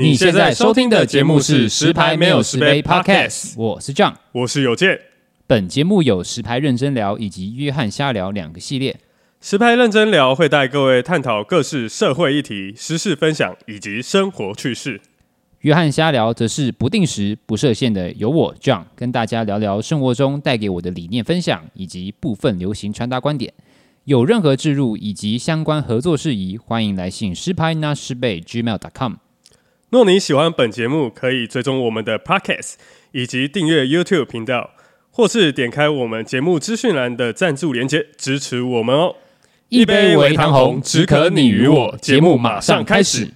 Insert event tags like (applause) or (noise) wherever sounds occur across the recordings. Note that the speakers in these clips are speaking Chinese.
你现在收听的节目是《十排没有十杯》Podcast，我是 John，我是有健。本节目有十排认真聊以及约翰瞎聊两个系列。十排认真聊会带各位探讨各式社会议题、时事分享以及生活趣事。约翰瞎聊则是不定时、不设限的，由我 John 跟大家聊聊生活中带给我的理念分享以及部分流行穿搭观点。有任何置入以及相关合作事宜，欢迎来信十排拿十倍 gmail.com。若你喜欢本节目，可以追踪我们的 Podcast，以及订阅 YouTube 频道，或是点开我们节目资讯栏的赞助连接支持我们哦。一杯为糖红，只可你与我。节目马上开始。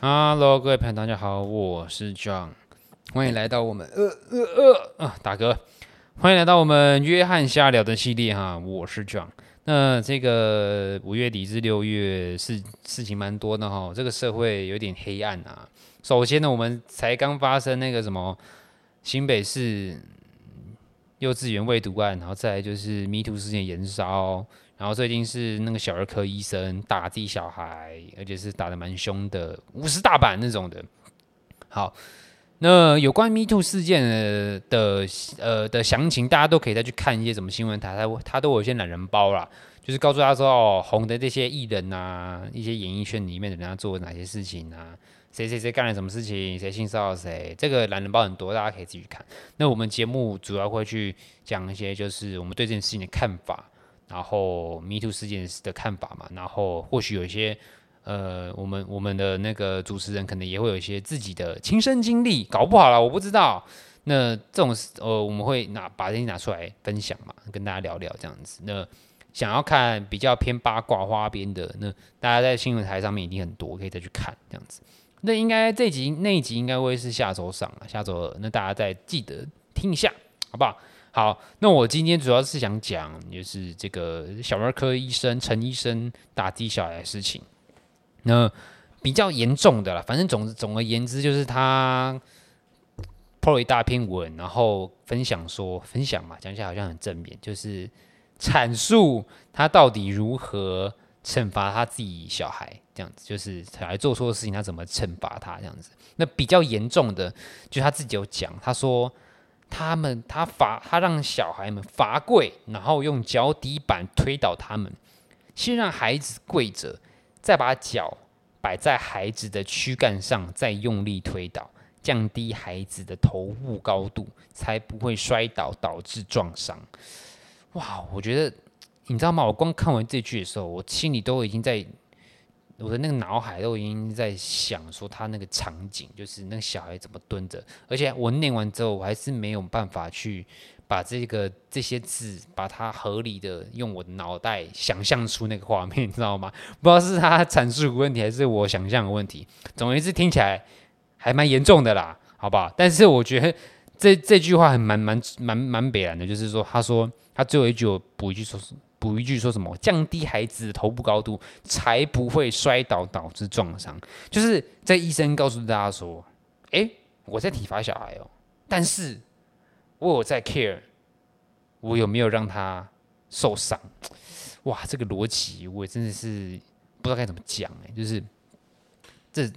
Hello，各位朋友，大家好，我是 John，欢迎来到我们呃呃呃啊，大哥。欢迎来到我们约翰瞎聊的系列哈，我是 John。那这个五月底至六月事事情蛮多的哈，这个社会有点黑暗啊。首先呢，我们才刚发生那个什么新北市幼稚园未读案，然后再来就是 Me Too 事件延烧，然后最近是那个小儿科医生打自己小孩，而且是打得蛮凶的，五十大板那种的。好。那有关 Me Too 事件的呃的详情，大家都可以再去看一些什么新闻台，他他都有一些懒人包啦，就是告诉大家说哦，红的这些艺人啊，一些演艺圈里面的人家做哪些事情啊，谁谁谁干了什么事情，谁性骚扰谁，这个懒人包很多，大家可以自己看。那我们节目主要会去讲一些就是我们对这件事情的看法，然后 Me Too 事件的看法嘛，然后或许有一些。呃，我们我们的那个主持人可能也会有一些自己的亲身经历，搞不好啦，我不知道。那这种呃，我们会拿把这些拿出来分享嘛，跟大家聊聊这样子。那想要看比较偏八卦花边的，那大家在新闻台上面一定很多，可以再去看这样子。那应该这集那一集应该会是下周上啊，下周二。那大家再记得听一下，好不好？好，那我今天主要是想讲，就是这个小儿科医生陈医生打击小孩的事情。那比较严重的啦，反正总总而言之，就是他破了一大篇文，然后分享说分享嘛，讲起来好像很正面，就是阐述他到底如何惩罚他自己小孩，这样子，就是小孩做错的事情，他怎么惩罚他这样子。那比较严重的，就他自己有讲，他说他们他罚他让小孩们罚跪，然后用脚底板推倒他们，先让孩子跪着。再把脚摆在孩子的躯干上，再用力推倒，降低孩子的头部高度，才不会摔倒导致撞伤。哇，我觉得你知道吗？我光看完这句的时候，我心里都已经在，我的那个脑海都已经在想说他那个场景，就是那个小孩怎么蹲着，而且我念完之后，我还是没有办法去。把这个这些字，把它合理的用我的脑袋想象出那个画面，(laughs) 你知道吗？不知道是他阐述的问题，还是我想象的问题。总而言之，听起来还蛮严重的啦，好不好？但是我觉得这这句话还蛮蛮蛮蛮北然的，就是说，他说他最后一句我补一句说，补一句说什么？降低孩子的头部高度，才不会摔倒导致撞伤。就是在医生告诉大家说，诶，我在体罚小孩哦，但是。我有在 care，我有没有让他受伤？哇，这个逻辑我真的是不知道该怎么讲哎，就是这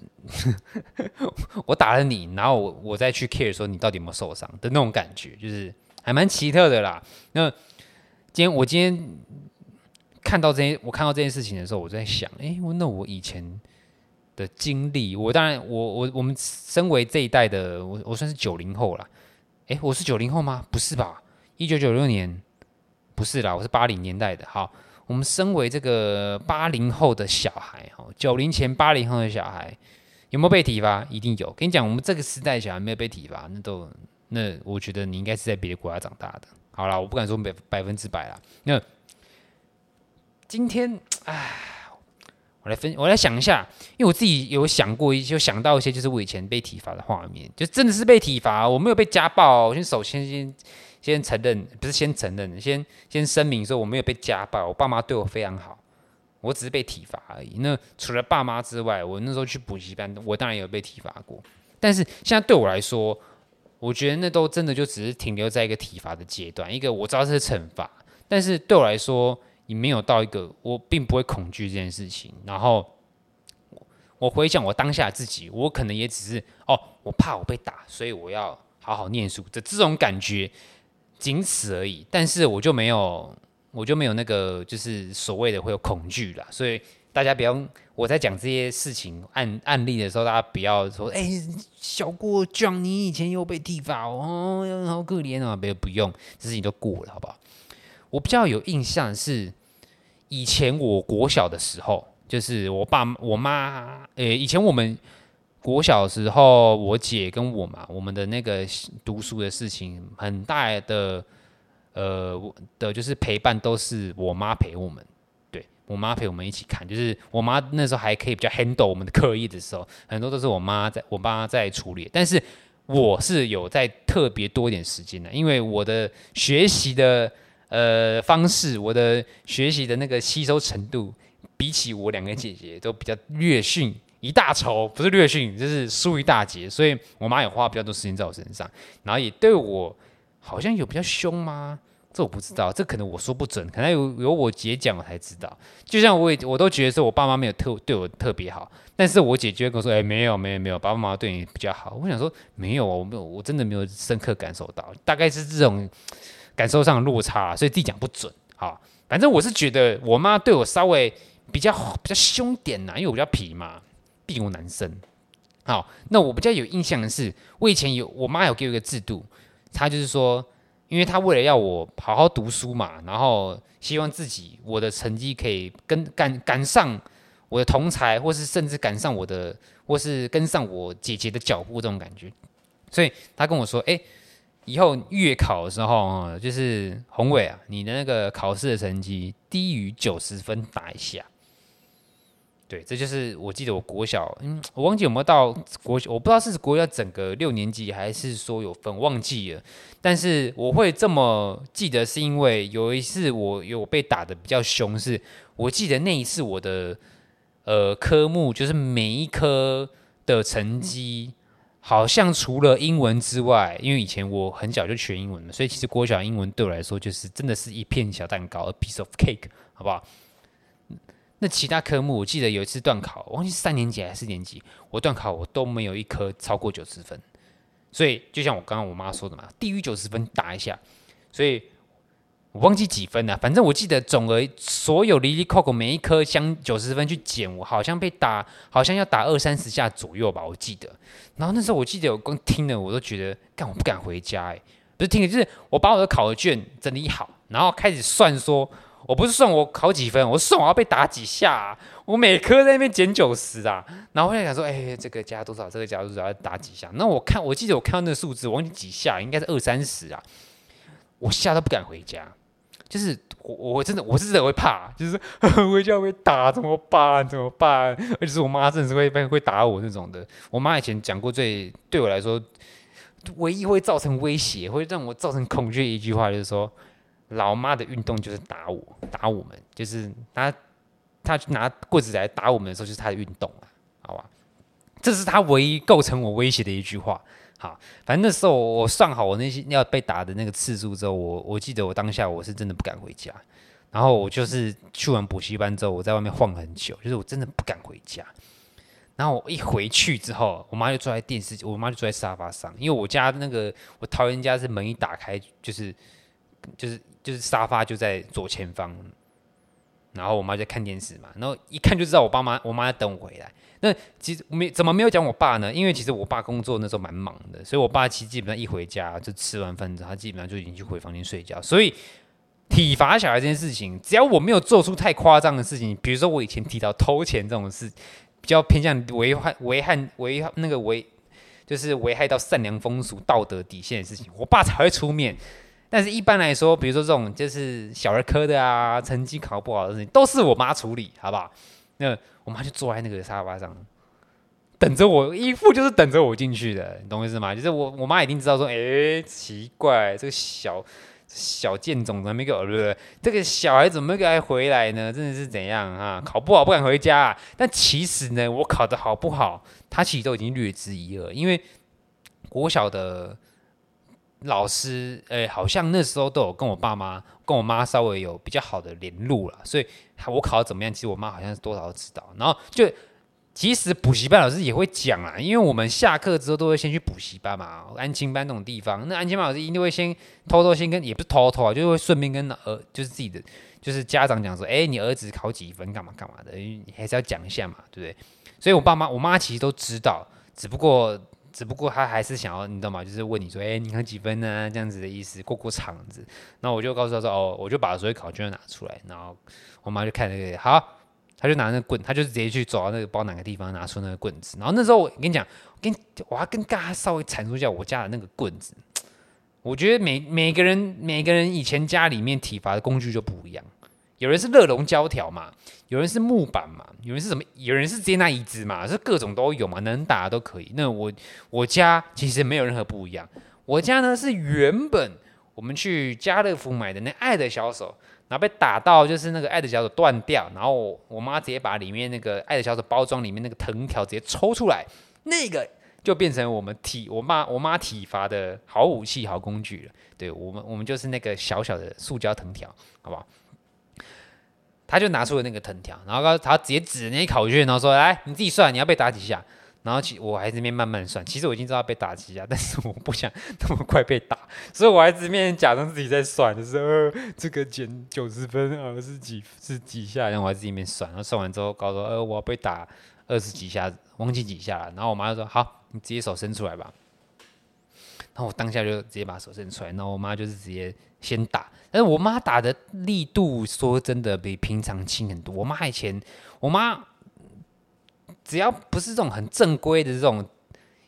(laughs) 我打了你，然后我我再去 care 说你到底有没有受伤的那种感觉，就是还蛮奇特的啦。那今天我今天看到这些，我看到这件事情的时候，我在想，哎，那我以前的经历，我当然我我我们身为这一代的，我我算是九零后啦。诶，我是九零后吗？不是吧，一九九六年，不是啦，我是八零年代的。好，我们身为这个八零后的小孩，哈，九零前八零后的小孩，有没有被体罚？一定有。跟你讲，我们这个时代小孩没有被体罚，那都那我觉得你应该是在别的国家长大的。好啦，我不敢说百百分之百啦。那今天，唉。我来分，我来想一下，因为我自己有想过一，就想到一些，就是我以前被体罚的画面，就真的是被体罚，我没有被家暴。我先首先先先承认，不是先承认，先先声明说我没有被家暴，我爸妈对我非常好，我只是被体罚而已。那除了爸妈之外，我那时候去补习班，我当然有被体罚过。但是现在对我来说，我觉得那都真的就只是停留在一个体罚的阶段，一个我知道这是惩罚，但是对我来说，你没有到一个我并不会恐惧这件事情。然后我回想我当下自己，我可能也只是哦，我怕我被打，所以我要好好念书的这种感觉，仅此而已。但是我就没有，我就没有那个就是所谓的会有恐惧啦。所以大家不要。我在讲这些事情案案例的时候，大家不要说，哎、小郭讲你以前又被体罚哦，好可怜啊！别不用，这事情都过了，好不好？我比较有印象是以前我国小的时候，就是我爸我妈，呃、欸，以前我们国小时候，我姐跟我嘛，我们的那个读书的事情，很大的呃的，就是陪伴都是我妈陪我们。对我妈陪我们一起看，就是我妈那时候还可以比较 handle 我们的课业的时候，很多都是我妈在我爸在处理。但是我是有在特别多一点时间的，因为我的学习的呃方式，我的学习的那个吸收程度，比起我两个姐姐都比较略逊一大筹，不是略逊，就是输一大截。所以我妈也花比较多时间在我身上，然后也对我好像有比较凶吗？这我不知道，这可能我说不准，可能有有我姐讲我才知道。就像我也我都觉得说我爸妈没有特对我特别好，但是我姐姐跟我说，哎，没有没有没有，爸爸妈妈对你比较好。我想说没有，我没有，我真的没有深刻感受到，大概是这种感受上落差，所以自己讲不准。好，反正我是觉得我妈对我稍微比较比较凶点呐，因为我比较皮嘛，毕竟我男生。好，那我比较有印象的是，我以前有我妈有给我一个制度，她就是说。因为她为了要我好好读书嘛，然后希望自己我的成绩可以跟赶赶上我的同才，或是甚至赶上我的，或是跟上我姐姐的脚步这种感觉，所以她跟我说：“哎，以后月考的时候啊，就是宏伟啊，你的那个考试的成绩低于九十分打一下。”对，这就是我记得我国小，嗯，我忘记有没有到国，我不知道是国小整个六年级，还是说有分，忘记了。但是我会这么记得，是因为有一次我有被打得比较凶，是我记得那一次我的呃科目，就是每一科的成绩，好像除了英文之外，因为以前我很小就学英文了，所以其实国小英文对我来说就是真的是一片小蛋糕，a piece of cake，好不好？那其他科目，我记得有一次段考，忘记三年级还是四年级，我段考我都没有一科超过九十分，所以就像我刚刚我妈说的嘛，低于九十分打一下，所以我忘记几分了，反正我记得总额所有 Lily Coke 每一科相九十分去减，我好像被打，好像要打二三十下左右吧，我记得。然后那时候我记得我刚听了，我都觉得，干我不敢回家哎、不是听了，就是我把我的考卷整理好，然后开始算说。我不是算我考几分，我是算我要被打几下啊，我每科在那边减九十啊，然后我就想说，哎、这个加多少，这个加多少要打几下？那我看，我记得我看到那个数字，我忘记几下，应该是二三十啊，我吓都不敢回家，就是我我真的我是真的会怕，就是 (laughs) 回家会打怎么办？怎么办？而且是我妈真的是会会打我那种的。我妈以前讲过最对我来说唯一会造成威胁，会让我造成恐惧的一句话，就是说。老妈的运动就是打我，打我们，就是他他拿棍子来打我们的时候，就是他的运动了，好吧？这是他唯一构成我威胁的一句话。好，反正那时候我算好我那些要被打的那个次数之后，我我记得我当下我是真的不敢回家，然后我就是去完补习班之后，我在外面晃很久，就是我真的不敢回家。然后我一回去之后，我妈就坐在电视，我妈就坐在沙发上，因为我家那个我桃园家是门一打开就是就是。就是沙发就在左前方，然后我妈在看电视嘛，然后一看就知道我爸妈我妈在等我回来。那其实没怎么没有讲我爸呢？因为其实我爸工作那时候蛮忙的，所以我爸其实基本上一回家就吃完饭之后，他基本上就已经去回房间睡觉。所以体罚小孩这件事情，只要我没有做出太夸张的事情，比如说我以前提到偷钱这种事，比较偏向危害危害危害那个危，就是危害到善良风俗道德底线的事情，我爸才会出面。但是一般来说，比如说这种就是小儿科的啊，成绩考不好的事情，都是我妈处理，好不好？那我妈就坐在那个沙发上，等着我，一副就是等着我进去的，你懂我意思吗？就是我我妈一定知道说，哎、奇怪，这个小小贱种怎么没给我？对这个小孩怎么没给回来呢？真的是怎样啊？考不好不敢回家，但其实呢，我考得好不好，他其实都已经略知一二，因为国小的。老师，诶，好像那时候都有跟我爸妈、跟我妈稍微有比较好的联络了，所以我考得怎么样，其实我妈好像是多少都知道。然后就，其实补习班老师也会讲啊，因为我们下课之后都会先去补习班嘛，安亲班那种地方，那安亲班老师一定会先偷偷先跟，也不是偷偷啊，就会顺便跟儿，就是自己的，就是家长讲说，哎，你儿子考几分，干嘛干嘛的，你还是要讲一下嘛，对不对？所以我爸妈、我妈其实都知道，只不过。只不过他还是想要，你知道吗？就是问你说，哎、你考几分呢？这样子的意思，过过场子。然后我就告诉他说，哦，我就把所有考卷拿出来。然后我妈就看那个，好，他就拿那个棍，他就直接去走到那个包哪个地方，拿出那个棍子。然后那时候我跟你讲，我跟我要跟大家稍微阐述一下我家的那个棍子。我觉得每每个人每个人以前家里面体罚的工具就不一样。有人是热熔胶条嘛，有人是木板嘛，有人是什么？有人是接拿椅子嘛，是各种都有嘛，能打都可以。那我我家其实没有任何不一样，我家呢是原本我们去家乐福买的那爱的小手，然后被打到就是那个爱的小手断掉，然后我我妈直接把里面那个爱的小手包装里面那个藤条直接抽出来，那个就变成我们体我妈我妈体罚的好武器好工具了。对我们我们就是那个小小的塑胶藤条，好不好？他就拿出了那个藤条，然后他直接指那些考卷，然后说：“来，你自己算，你要被打几下。”然后其我还在那边慢慢算，其实我已经知道被打几下，但是我不想那么快被打，所以我还在这边假装自己在算，就是呃这个减九十分啊是几是几下，然后我还在这边算，然后算完之后告诉我：“呃，我要被打二十几下，忘记几下了。”然后我妈就说：“好，你直接手伸出来吧。”然后我当下就直接把手伸出来，然后我妈就是直接先打，但是我妈打的力度说真的比平常轻很多。我妈以前，我妈只要不是这种很正规的这种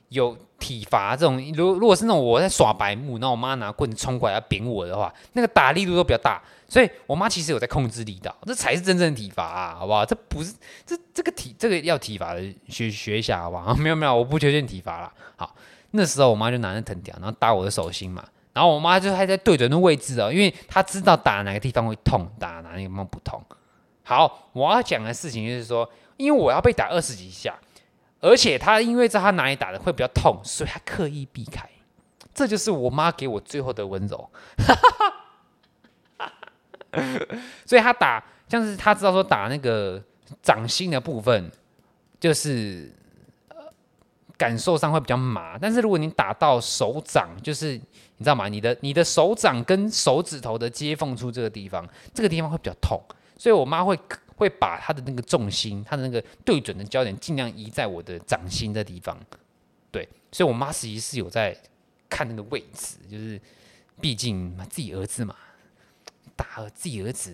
有体罚这种，如如果是那种我在耍白目，那我妈拿棍子冲过来要扁我的话，那个打力度都比较大。所以我妈其实有在控制力道，这才是真正的体罚啊，好不好？这不是这这个体这个要体罚的学学一下，好不好？没有没有，我不推荐体罚了，好。那时候我妈就拿那藤条，然后打我的手心嘛，然后我妈就还在对准那位置哦，因为她知道打哪个地方会痛，打哪个地方不痛。好，我要讲的事情就是说，因为我要被打二十几下，而且她因为知道她哪里打的会比较痛，所以她刻意避开。这就是我妈给我最后的温柔。(laughs) 所以她打，像是她知道说打那个掌心的部分，就是。感受上会比较麻，但是如果你打到手掌，就是你知道吗？你的你的手掌跟手指头的接缝处这个地方，这个地方会比较痛，所以我妈会会把她的那个重心，她的那个对准的焦点尽量移在我的掌心的地方。对，所以我妈实际是有在看那个位置，就是毕竟自己儿子嘛，打了自己儿子。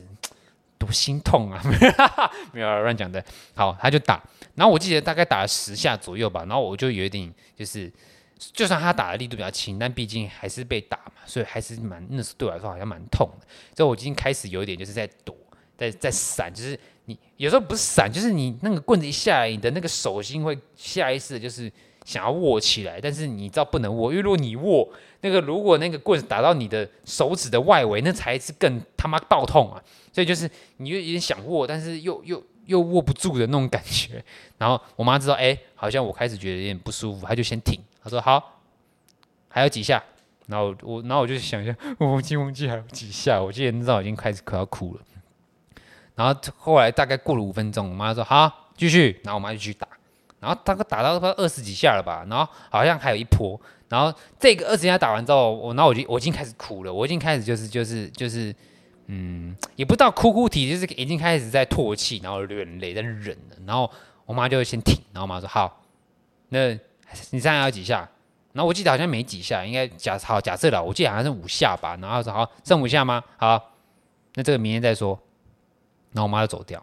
多心痛啊！(laughs) 没有乱讲的。好，他就打，然后我记得大概打了十下左右吧，然后我就有一点就是，就算他打的力度比较轻，但毕竟还是被打嘛，所以还是蛮那时候对我来说好像蛮痛的。所以我已经开始有一点就是在躲，在在闪，就是你有时候不是闪，就是你那个棍子一下来，你的那个手心会下意识的就是想要握起来，但是你知道不能握，因为如果你握那个，如果那个棍子打到你的手指的外围，那才是更他妈爆痛啊！所以就是你又有点想握，但是又又又握不住的那种感觉。然后我妈知道，哎、好像我开始觉得有点不舒服，她就先停。她说好，还有几下。然后我，然后我就想一下，我忘记忘记还有几下。我记得那时候已经开始快要哭了。然后后来大概过了五分钟，我妈说好，继续。然后我妈就继续打。然后大概打到快二十几下了吧。然后好像还有一波。然后这个二十下打完之后，我然后我就我已经开始哭了。我已经开始就是就是就是。嗯，也不知道哭哭啼，就是已经开始在唾弃，然后流眼泪，在忍了。然后我妈就先停，然后我妈说：“好，那你这样要几下？”然后我记得好像没几下，应该假好假设了，我记得好像是五下吧。然后说：“好，剩五下吗？”好，那这个明天再说。然后我妈就走掉。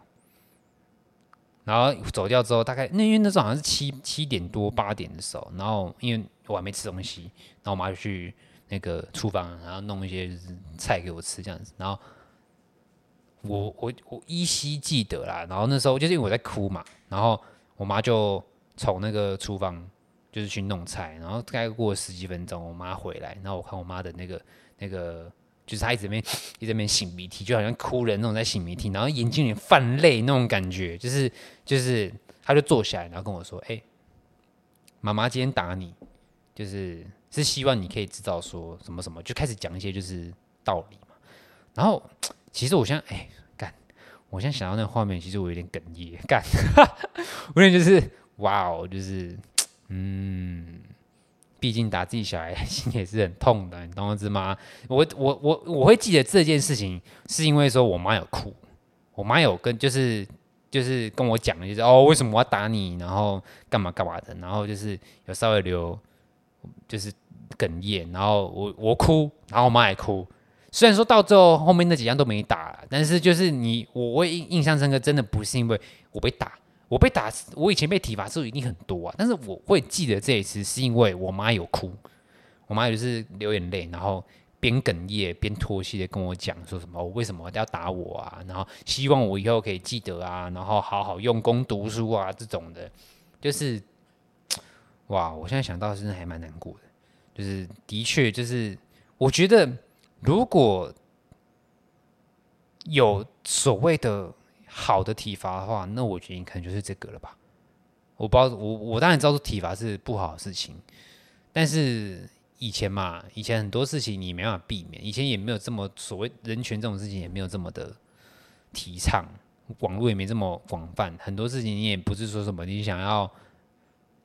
然后走掉之后，大概那因为那时候好像是七七点多八点的时候，然后因为我还没吃东西，然后我妈就去那个厨房，然后弄一些菜给我吃，这样子，然后。我我我依稀记得啦，然后那时候就是因为我在哭嘛，然后我妈就从那个厨房就是去弄菜，然后大概过了十几分钟，我妈回来，然后我看我妈的那个那个，就是他一直在那边一直边擤鼻涕，就好像哭人那种在擤鼻涕，然后眼睛里泛泪那种感觉，就是就是他就坐下来，然后跟我说：“哎、妈妈今天打你，就是是希望你可以知道说什么什么，就开始讲一些就是道理嘛。然后其实我现在哎干，我现在想到那个画面，其实我有点哽咽，干，(laughs) 我有点就是哇哦，就是嗯。毕竟打自己小孩 (laughs) 心也是很痛的，你懂我意思吗？我我我我会记得这件事情，是因为说我妈有哭，我妈有跟就是就是跟我讲，就是哦为什么我要打你，然后干嘛干嘛的，然后就是有稍微流就是哽咽，然后我我哭，然后我妈也哭。虽然说到最后后面那几样都没打，但是就是你我会印印象深刻，真的不是因为我被打。我被打，我以前被体罚次数一定很多啊，但是我会记得这一次，是因为我妈有哭，我妈就是流眼泪，然后边哽咽边脱戏的跟我讲说什么我，为什么要打我啊？然后希望我以后可以记得啊，然后好好用功读书啊，这种的，就是哇，我现在想到真的还蛮难过的，就是的确就是我觉得如果有所谓的。好的体罚的话，那我觉得可能就是这个了吧。我不知道，我我当然知道说体罚是不好的事情，但是以前嘛，以前很多事情你没办法避免，以前也没有这么所谓人权这种事情也没有这么的提倡，网络也没这么广泛，很多事情你也不是说什么你想要。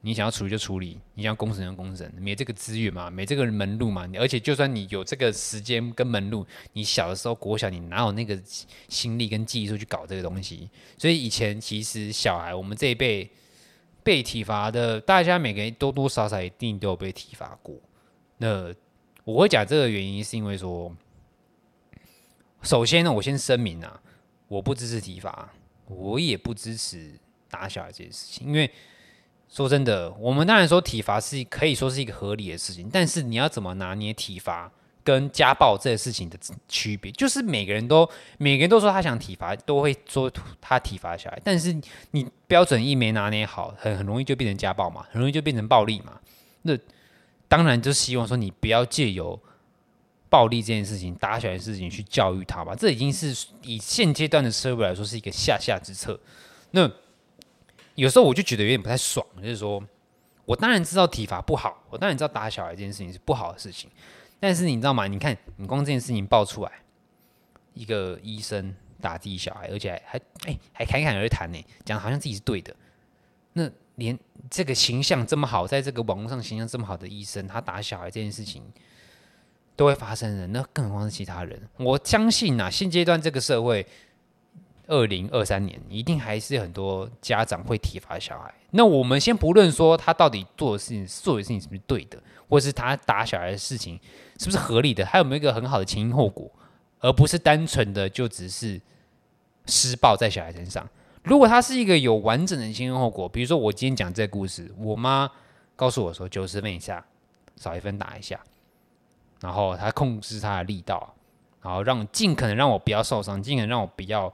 你想要处理就处理，你想要公审就公审，没这个资源嘛，没这个门路嘛。而且就算你有这个时间跟门路，你小的时候国小你哪有那个心力跟技术去搞这个东西？所以以前其实小孩我们这一辈被体罚的，大家每个人多多少少一定都有被体罚过。那我会讲这个原因是因为说，首先呢，我先声明啊，我不支持体罚，我也不支持打小孩这件事情，因为。说真的，我们当然说体罚是可以说是一个合理的事情，但是你要怎么拿捏体罚跟家暴这个事情的区别？就是每个人都每个人都说他想体罚，都会说他体罚小孩，但是你标准一没拿捏好，很很容易就变成家暴嘛，很容易就变成暴力嘛。那当然就希望说你不要借由暴力这件事情、打小孩的事情去教育他吧，这已经是以现阶段的社会来说是一个下下之策。那。有时候我就觉得有点不太爽，就是说，我当然知道体罚不好，我当然知道打小孩这件事情是不好的事情，但是你知道吗？你看，你光这件事情爆出来，一个医生打自己小孩，而且还 (laughs) 还哎还侃侃而谈呢，讲好像自己是对的。那连这个形象这么好，在这个网络上形象这么好的医生，他打小孩这件事情都会发生的，那更何况是其他人？我相信啊，现阶段这个社会。二零二三年，一定还是很多家长会体罚小孩。那我们先不论说他到底做的事情、做的事情是不是对的，或是他打小孩的事情是不是合理的，还有没有一个很好的前因后果，而不是单纯的就只是施暴在小孩身上。如果他是一个有完整的前因后果，比如说我今天讲这个故事，我妈告诉我说九十分以下少一分打一下，然后他控制他的力道，然后让尽可能让我不要受伤，尽可能让我不要。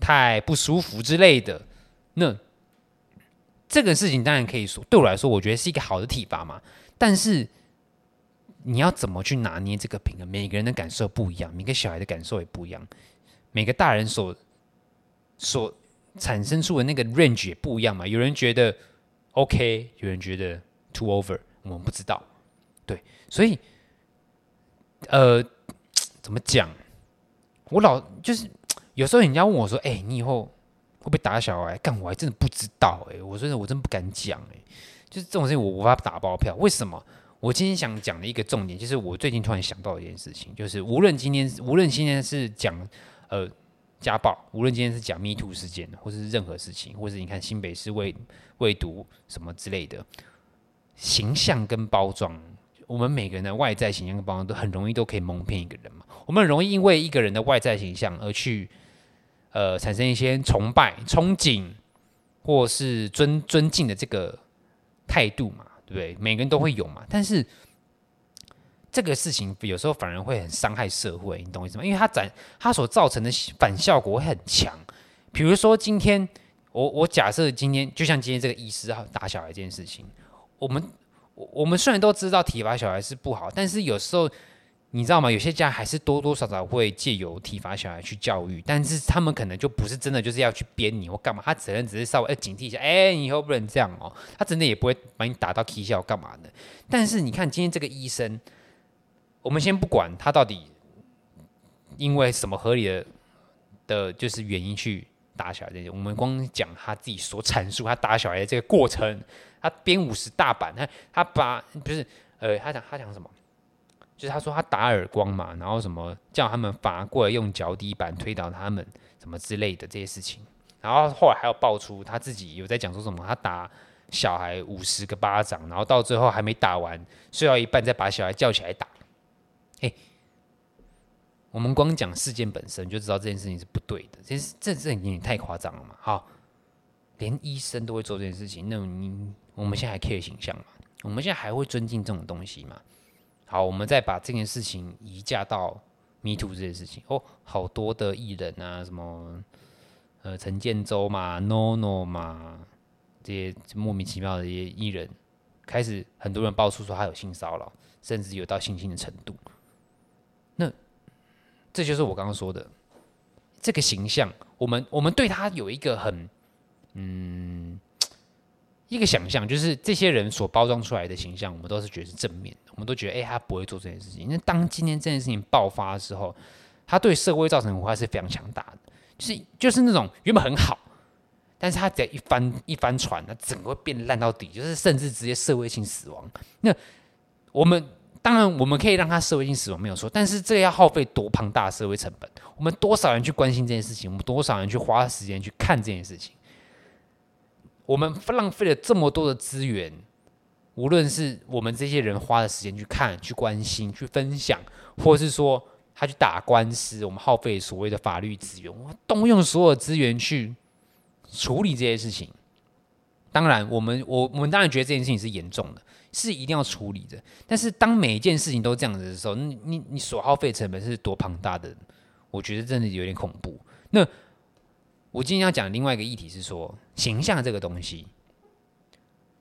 太不舒服之类的，那这个事情当然可以说，对我来说，我觉得是一个好的体罚嘛。但是你要怎么去拿捏这个平衡？每个人的感受不一样，每个小孩的感受也不一样，每个大人所所产生出的那个 range 也不一样嘛。有人觉得 OK，有人觉得 too over，我们不知道。对，所以呃，怎么讲？我老就是。有时候人家问我说：“哎、你以后会不会打小孩？”干，我还真的不知道哎、我真的我真不敢讲哎、就是这种事情我无法打包票。为什么？我今天想讲的一个重点，就是我最近突然想到一件事情，就是无论今天无论今天是讲呃家暴，无论今天是讲 Me Too 事件，或是任何事情，或是你看新北市卫卫毒什么之类的，形象跟包装，我们每个人的外在形象跟包装都很容易都可以蒙骗一个人嘛。我们很容易因为一个人的外在形象而去。呃，产生一些崇拜、憧憬，或是尊尊敬的这个态度嘛，对不对？每个人都会有嘛。但是这个事情有时候反而会很伤害社会，你懂我意思吗？因为它展它所造成的反效果很强。比如说今天，我我假设今天，就像今天这个医师打小孩这件事情，我们我们虽然都知道体罚小孩是不好，但是有时候你知道吗？有些家还是多多少少会借由体罚小孩去教育，但是他们可能就不是真的就是要去鞭你或干嘛，他只能只是稍微要警惕一下，哎，你以后不能这样哦。他真的也不会把你打到踢笑干嘛的。但是你看今天这个医生，我们先不管他到底因为什么合理的的，就是原因去打小孩这些，我们光讲他自己所阐述他打小孩的这个过程，他编五十大板，他他把不是呃，他讲他讲什么？就是他说他打耳光嘛，然后什么叫他们罚过来用脚底板推倒他们什么之类的这些事情，然后后来还有爆出他自己有在讲说什么，他打小孩五十个巴掌，然后到最后还没打完，睡到一半再把小孩叫起来打。哎，我们光讲事件本身就知道这件事情是不对的，这这这有点太夸张了嘛。好，连医生都会做这件事情，那你我们现在还 care 形象吗？我们现在还会尊敬这种东西吗？好，我们再把这件事情移嫁到 Me Too 这件事情哦，好多的艺人啊，什么呃陈建州嘛、NONO 嘛，这些莫名其妙的这些艺人，开始很多人爆出说他有性骚扰，甚至有到性侵的程度。那这就是我刚刚说的这个形象，我们我们对他有一个很嗯。一个想象就是这些人所包装出来的形象，我们都是觉得是正面的，我们都觉得，哎、他不会做这件事情。那当今天这件事情爆发的时候，他对社会造成的危害是非常强大的，就是就是那种原本很好，但是他只要一翻一翻船，那整个会变烂到底，就是甚至直接社会性死亡。那我们当然我们可以让他社会性死亡没有错，但是这要耗费多庞大的社会成本？我们多少人去关心这件事情？我们多少人去花时间去看这件事情？我们浪费了这么多的资源，无论是我们这些人花的时间去看、去关心、去分享，或是说他去打官司，我们耗费所谓的法律资源，动用所有资源去处理这些事情。当然，我们我我们当然觉得这件事情是严重的，是一定要处理的。但是，当每一件事情都这样子的时候，你你你所耗费成本是多庞大的？我觉得真的有点恐怖。那。我今天要讲另外一个议题是说，形象这个东西，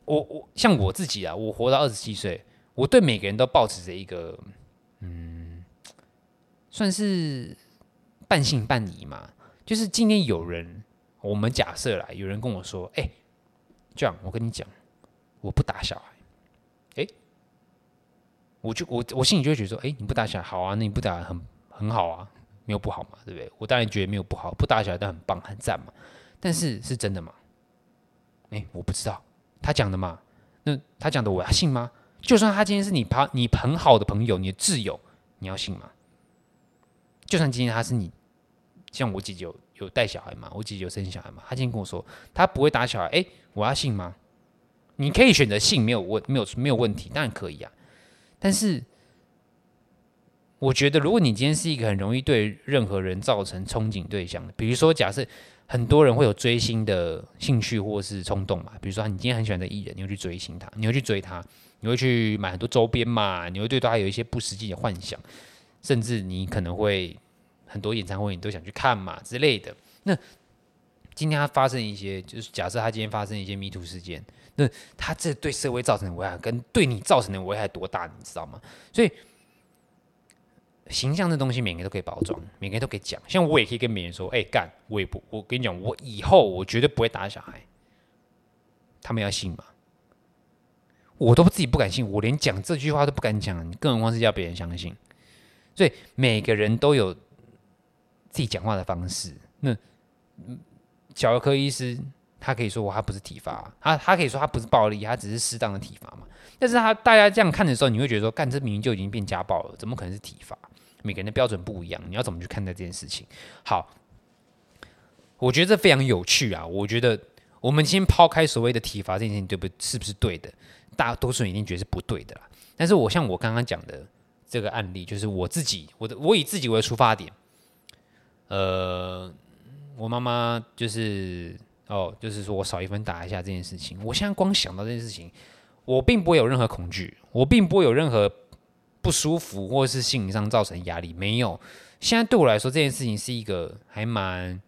我我像我自己啊，我活到二十七岁，我对每个人都抱持着一个，嗯，算是半信半疑嘛。就是今天有人，我们假设啦，有人跟我说，哎，这样我跟你讲，我不打小孩，哎，我就我我心里就会觉得说，哎，你不打小孩好啊，那你不打很很好啊。没有不好嘛，对不对？我当然觉得没有不好，不打小孩都很棒很赞嘛。但是是真的吗？哎，我不知道他讲的嘛。那他讲的我要信吗？就算他今天是你朋你很好的朋友，你的挚友，你要信吗？就算今天他是你，像我姐姐有有带小孩嘛，我姐姐有生小孩嘛，他今天跟我说他不会打小孩，哎，我要信吗？你可以选择信，没有问，没有没有问题，当然可以啊。但是。我觉得，如果你今天是一个很容易对任何人造成憧憬对象的，比如说，假设很多人会有追星的兴趣或是冲动嘛，比如说你今天很喜欢的艺人，你会去追星他，你会去追他，你会去买很多周边嘛，你会对他有一些不实际的幻想，甚至你可能会很多演唱会你都想去看嘛之类的。那今天他发生一些，就是假设他今天发生一些迷途事件，那他这对社会造成的危害跟对你造成的危害多大，你知道吗？所以。形象这东西，每个人都可以包装，每个人都可以讲。像我也可以跟别人说：“哎、干，我也不，我跟你讲，我以后我绝对不会打小孩。”他们要信吗？我都自己不敢信，我连讲这句话都不敢讲，更何况是要别人相信。所以每个人都有自己讲话的方式。那小儿科医师他可以说我他不是体罚，他他可以说他不是暴力，他只是适当的体罚嘛。但是他大家这样看的时候，你会觉得说：“干，这明明就已经变家暴了，怎么可能是体罚？”每个人的标准不一样，你要怎么去看待这件事情？好，我觉得这非常有趣啊！我觉得我们先抛开所谓的体罚这件事情，对不？是不是对的？大多数人一定觉得是不对的啦。但是我像我刚刚讲的这个案例，就是我自己，我的我以自己为出发点。呃，我妈妈就是哦，就是说我少一分打一下这件事情。我现在光想到这件事情，我并不会有任何恐惧，我并不会有任何。不舒服，或者是心理上造成压力，没有。现在对我来说，这件事情是一个还蛮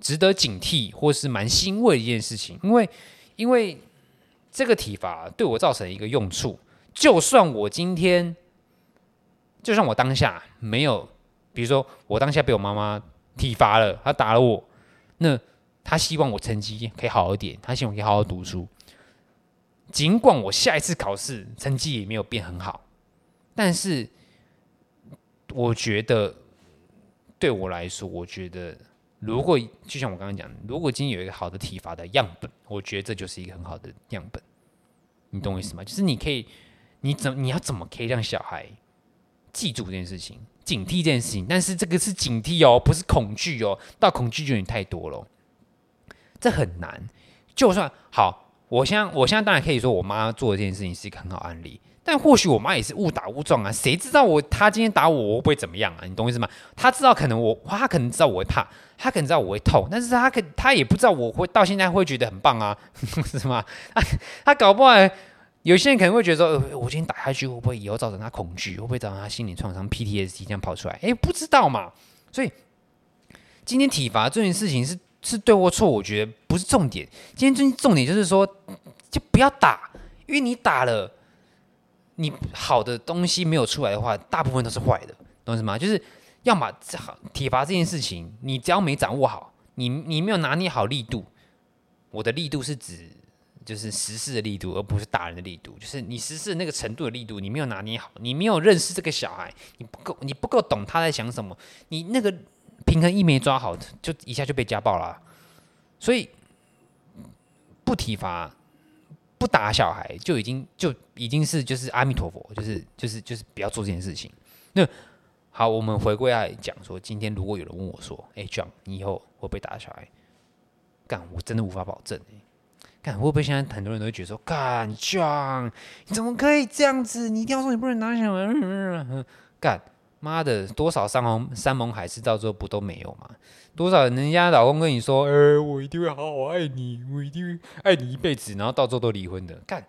值得警惕，或是蛮欣慰的一件事情。因为，因为这个体罚对我造成一个用处，就算我今天就算我当下没有，比如说我当下被我妈妈体罚了，她打了我，那她希望我成绩可以好一点，她希望可以好好读书。尽管我下一次考试成绩也没有变很好，但是我觉得对我来说，我觉得如果就像我刚刚讲，如果今天有一个好的体罚的样本，我觉得这就是一个很好的样本。你懂我意思吗？就是你可以，你怎你要怎么可以让小孩记住这件事情，警惕这件事情？但是这个是警惕哦，不是恐惧哦。到恐惧就有点太多了，这很难。就算好。我现在，我现在当然可以说，我妈做的这件事情是一个很好案例。但或许我妈也是误打误撞啊，谁知道我她今天打我，我会怎么样啊？你懂意思吗？她知道可能我，她可能知道我会怕，她可能知道我会痛，但是她可她也不知道我会到现在会觉得很棒啊，(laughs) 是吗？她她搞不好，有些人可能会觉得说，呃，我今天打下去会不会以后造成她恐惧，会不会造成她心理创伤 PTSD 这样跑出来？哎，不知道嘛。所以今天体罚这件事情是。是对或错，我觉得不是重点。今天重点就是说，就不要打，因为你打了，你好的东西没有出来的话，大部分都是坏的，懂什么？就是要么体罚这件事情，你只要没掌握好，你你没有拿捏好力度。我的力度是指就是实施的力度，而不是打人的力度。就是你实施那个程度的力度，你没有拿捏好，你没有认识这个小孩，你不够，你不够懂他在想什么，你那个。平衡一没抓好，就一下就被家暴了。所以不体罚、不打小孩，就已经就已经是就是阿弥陀佛，就是就是就是不要做这件事情。那好，我们回归来讲说，今天如果有人问我说：“哎，John，你以后会不会打小孩？”干，我真的无法保证。干，会不会现在很多人都会觉得说：“干，John，你怎么可以这样子？你一定要说你不能打小孩。”干。妈的，多少山盟山盟海誓到最后不都没有吗？多少人家老公跟你说，呃、我一定会好好爱你，我一定会爱你一辈子，然后到最后都离婚的，干，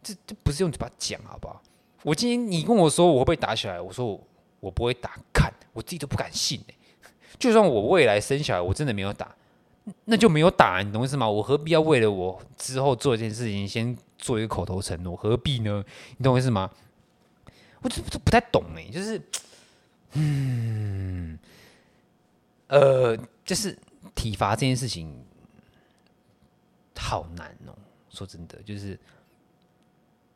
这这不是用嘴巴讲好不好？我今天你跟我说我会不会打小孩，我说我不会打，看我自己都不敢信哎。就算我未来生小孩，我真的没有打，那就没有打，你懂意思吗？我何必要为了我之后做一件事情，先做一个口头承诺？何必呢？你懂我意思吗？我这这不太懂哎，就是。嗯，呃，就是体罚这件事情好难哦。说真的，就是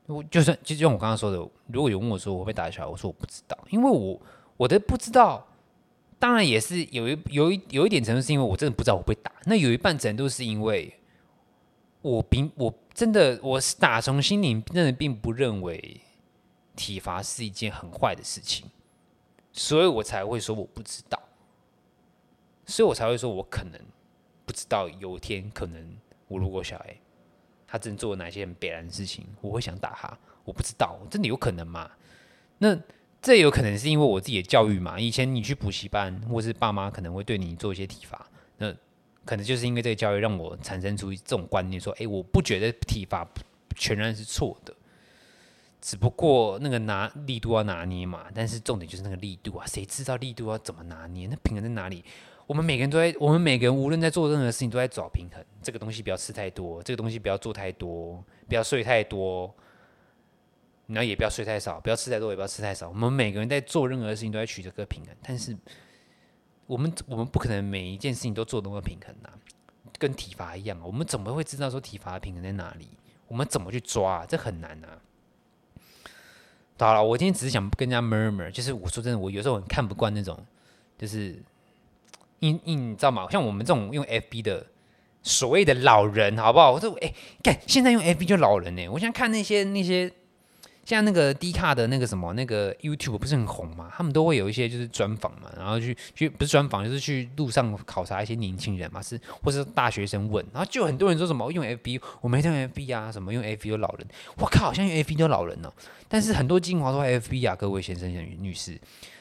我就算就像我刚刚说的，如果有问我说我会不会打小孩，我说我不知道，因为我我的不知道，当然也是有一有一有一点程度是因为我真的不知道我会打，那有一半程度是因为我并我真的我是打从心里真的并不认为体罚是一件很坏的事情。所以我才会说我不知道，所以我才会说我可能不知道有一天可能我如果小孩他真做了哪些很悲哀的事情，我会想打他，我不知道，真的有可能吗？那这有可能是因为我自己的教育嘛？以前你去补习班，或是爸妈可能会对你做一些体罚，那可能就是因为这个教育让我产生出这种观念，说，哎，我不觉得体罚全然是错的。只不过那个拿力度要拿捏嘛，但是重点就是那个力度啊，谁知道力度要怎么拿捏？那平衡在哪里？我们每个人都在，我们每个人无论在做任何事情都在找平衡。这个东西不要吃太多，这个东西不要做太多，不要睡太多，然后也不要睡太少，不要吃太多，也不要吃太少。我们每个人在做任何事情都在取这个平衡，但是我们我们不可能每一件事情都做那么平衡呐、跟体罚一样，我们怎么会知道说体罚的平衡在哪里？我们怎么去抓、这很难啊。好了，我今天只是想跟人家 murmur，就是我说真的，我有时候很看不惯那种，就是，因因你知道吗？像我们这种用 FB 的所谓的老人，好不好？我说，哎、欸，看现在用 FB 就老人呢。我想看那些那些。像那个 D 卡的那个什么那个 YouTube 不是很红嘛？他们都会有一些就是专访嘛，然后去去不是专访，就是去路上考察一些年轻人嘛，是或是大学生问，然后就很多人说什么用 FB，我没用 FB 啊，什么用 FB 有老人，我靠，好像用 FB 有老人呢、但是很多精华都 FB 啊，各位先生女士，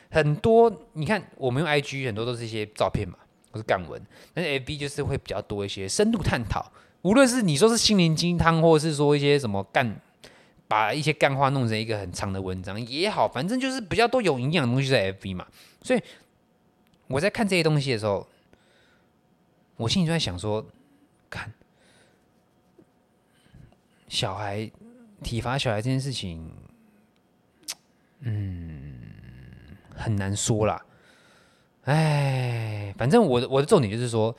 很多你看我们用 IG 很多都是一些照片嘛，或是干文，但是 FB 就是会比较多一些深度探讨，无论是你说是心灵鸡汤，或者是说一些什么干。把一些干话弄成一个很长的文章也好，反正就是比较多有营养的东西在 FB 嘛。所以我在看这些东西的时候，我心里就在想说，看小孩体罚小孩这件事情，嗯，很难说啦。哎，反正我的我的重点就是说，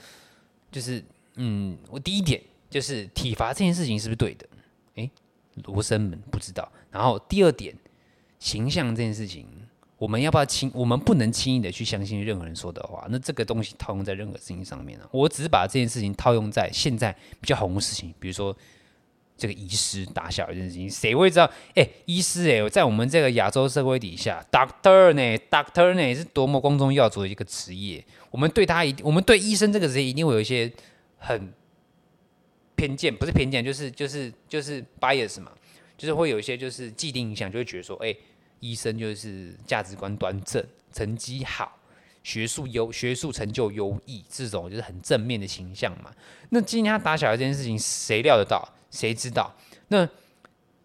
就是嗯，我第一点就是体罚这件事情是不是对的？罗生门不知道。然后第二点，形象这件事情，我们要不要轻？我们不能轻易的去相信任何人说的话。那这个东西套用在任何事情上面呢、我只是把这件事情套用在现在比较红的事情，比如说。这个医师打小一件事情，谁会知道？哎，医师哎，在我们这个亚洲社会底下，doctor 呢，doctor 呢是多么光宗耀祖的一个职业。我们对他一，我们对医生这个职业一定会有一些很偏见，不是偏见，就是就是就是 bias 嘛，就是会有一些就是既定印象，就会觉得说，哎，医生就是价值观端正，成绩好，学术优，学术成就优异，这种就是很正面的形象嘛。那今天他打小孩这件事情，谁料得到？谁知道？那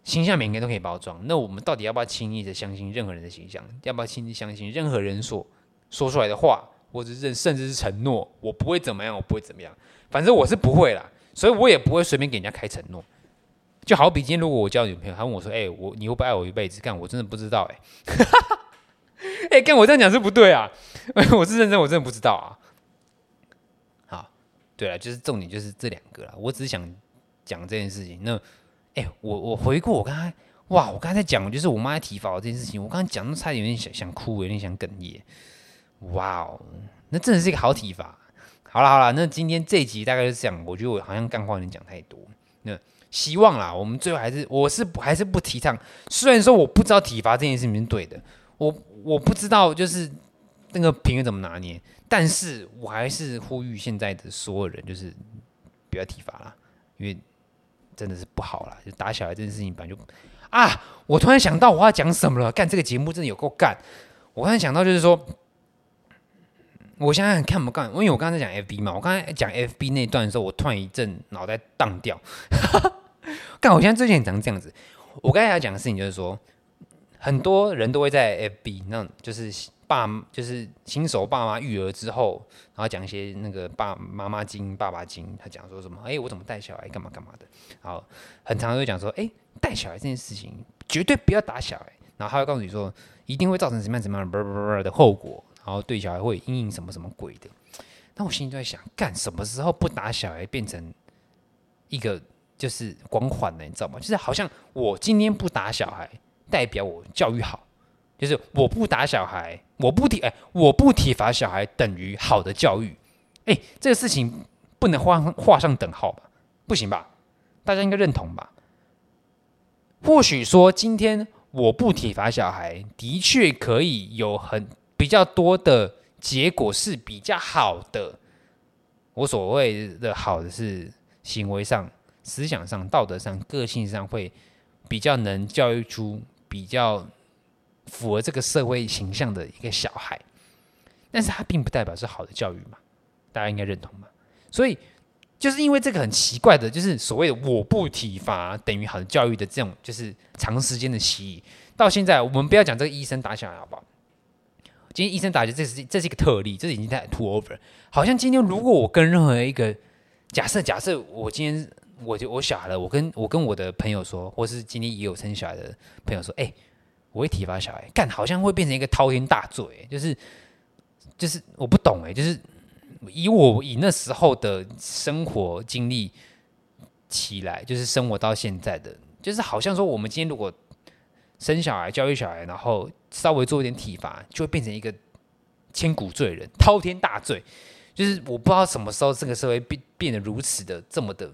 形象每个人都可以包装。那我们到底要不要轻易的相信任何人的形象？要不要轻易相信任何人所说出来的话，或者是甚至是承诺？我不会怎么样，我不会怎么样。反正我是不会啦，所以我也不会随便给人家开承诺。就好比今天如果我交女朋友，她问我说：“哎、我你会不爱我一辈子？”干，我真的不知道、欸。哎，(laughs) 哎，干，我这样讲是不对啊！(laughs) 我是认真，我真的不知道啊。好，对了，就是重点就是这两个了。我只是想。讲这件事情，那，哎、我我回顾我刚才，哇，我刚才在讲，就是我妈在体罚我这件事情，我刚才讲的差点有点想想哭，有点想哽咽，哇哦，那真的是一个好体罚。好了好了，那今天这一集大概就是这样，我觉得我好像干话有点讲太多，那希望啦，我们最后还是，我是还是不提倡，虽然说我不知道体罚这件事情是对的，我我不知道就是那个平衡怎么拿捏，但是我还是呼吁现在的所有人，就是不要体罚啦，因为。真的是不好了，就打小孩这件事情，本来就啊！我突然想到我要讲什么了。干这个节目真的有够干！我突然想到就是说，我现在很看不惯，因为我刚才讲 FB 嘛，我刚才讲 FB 那段的时候，我突然一阵脑袋荡掉。(laughs) 干，我现在最近很常这样子。我刚才要讲的事情就是说，很多人都会在 FB 那就是。爸就是新手爸妈育儿之后，然后讲一些那个爸妈妈经、爸爸经，他讲说什么？哎，我怎么带小孩，干嘛干嘛的？然后很常会讲说，哎，带小孩这件事情绝对不要打小孩。然后他会告诉你说，一定会造成什么样什么样的后果，然后对小孩会阴影什么什么鬼的。那我心里就在想，干什么时候不打小孩变成一个就是光环呢？你知道吗？就是好像我今天不打小孩，代表我教育好。就是我不打小孩，我不体哎，我不体罚小孩等于好的教育，哎，这个事情不能画画上等号吧？不行吧？大家应该认同吧？或许说今天我不体罚小孩，的确可以有很比较多的结果是比较好的。我所谓的好的是行为上、思想上、道德上、个性上会比较能教育出比较。符合这个社会形象的一个小孩，但是他并不代表是好的教育嘛，大家应该认同嘛。所以就是因为这个很奇怪的，就是所谓的我不体罚等于好的教育的这种，就是长时间的习，到现在我们不要讲这个医生打小孩好不好？今天医生打小孩，这是这是一个特例，这是已经在 too over。好像今天如果我跟任何一个假设，假设我今天我就我小孩了，我跟我跟我的朋友说，或是今天也有生小孩的朋友说，哎。我会体罚小孩，干好像会变成一个滔天大罪，就是就是我不懂哎，就是以我以那时候的生活经历起来，就是生活到现在的，就是好像说我们今天如果生小孩、教育小孩，然后稍微做一点体罚，就会变成一个千古罪人、滔天大罪。就是我不知道什么时候这个社会变变得如此的这么的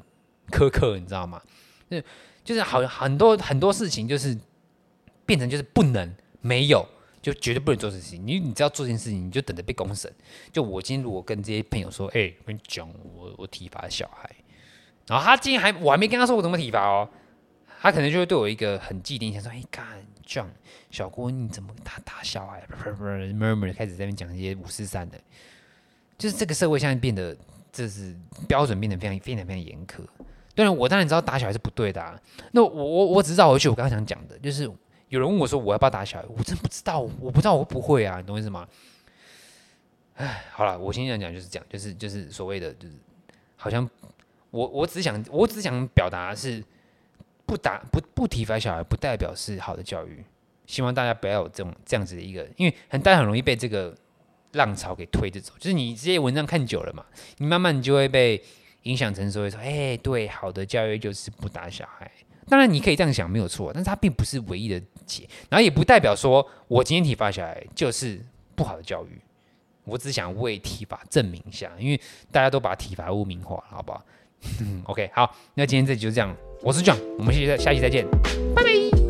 苛刻，你知道吗？就是就是好很多很多事情就是。变成就是不能没有，就绝对不能做这事情。你你只要做这件事情，你就等着被公审。就我今天如果跟这些朋友说，哎、我跟你讲，我我体罚小孩，然后他今天还我还没跟他说我怎么体罚哦，他可能就会对我一个很既定印象说，哎，干，John，小郭你怎么打打小孩？murmur 开始在那边讲一些五四三的，就是这个社会现在变得，这是标准变得非常非常非常严苛。当然，我当然知道打小孩是不对的啊。那我我我只知道回去我刚刚想讲的就是。有人问我说：“我要不要打小孩？”我真不知道，我不知道，我不会啊，你懂我意思吗？哎，好了，我先想讲，就是这样，就是就是所谓的，就是好像我我只想我只想表达是不打不不体罚小孩，不代表是好的教育。希望大家不要有这种这样子的一个，因为很大家很容易被这个浪潮给推着走。就是你这些文章看久了嘛，你慢慢你就会被影响成说，会说，哎，对，好的教育就是不打小孩。当然你可以这样想，没有错，但是它并不是唯一的解，然后也不代表说我今天体罚小孩就是不好的教育。我只想为体罚证明一下，因为大家都把体罚污名化了，好不好？(laughs) OK，好，那今天这集就这样，我是 John，我们下期再下期再见，拜拜。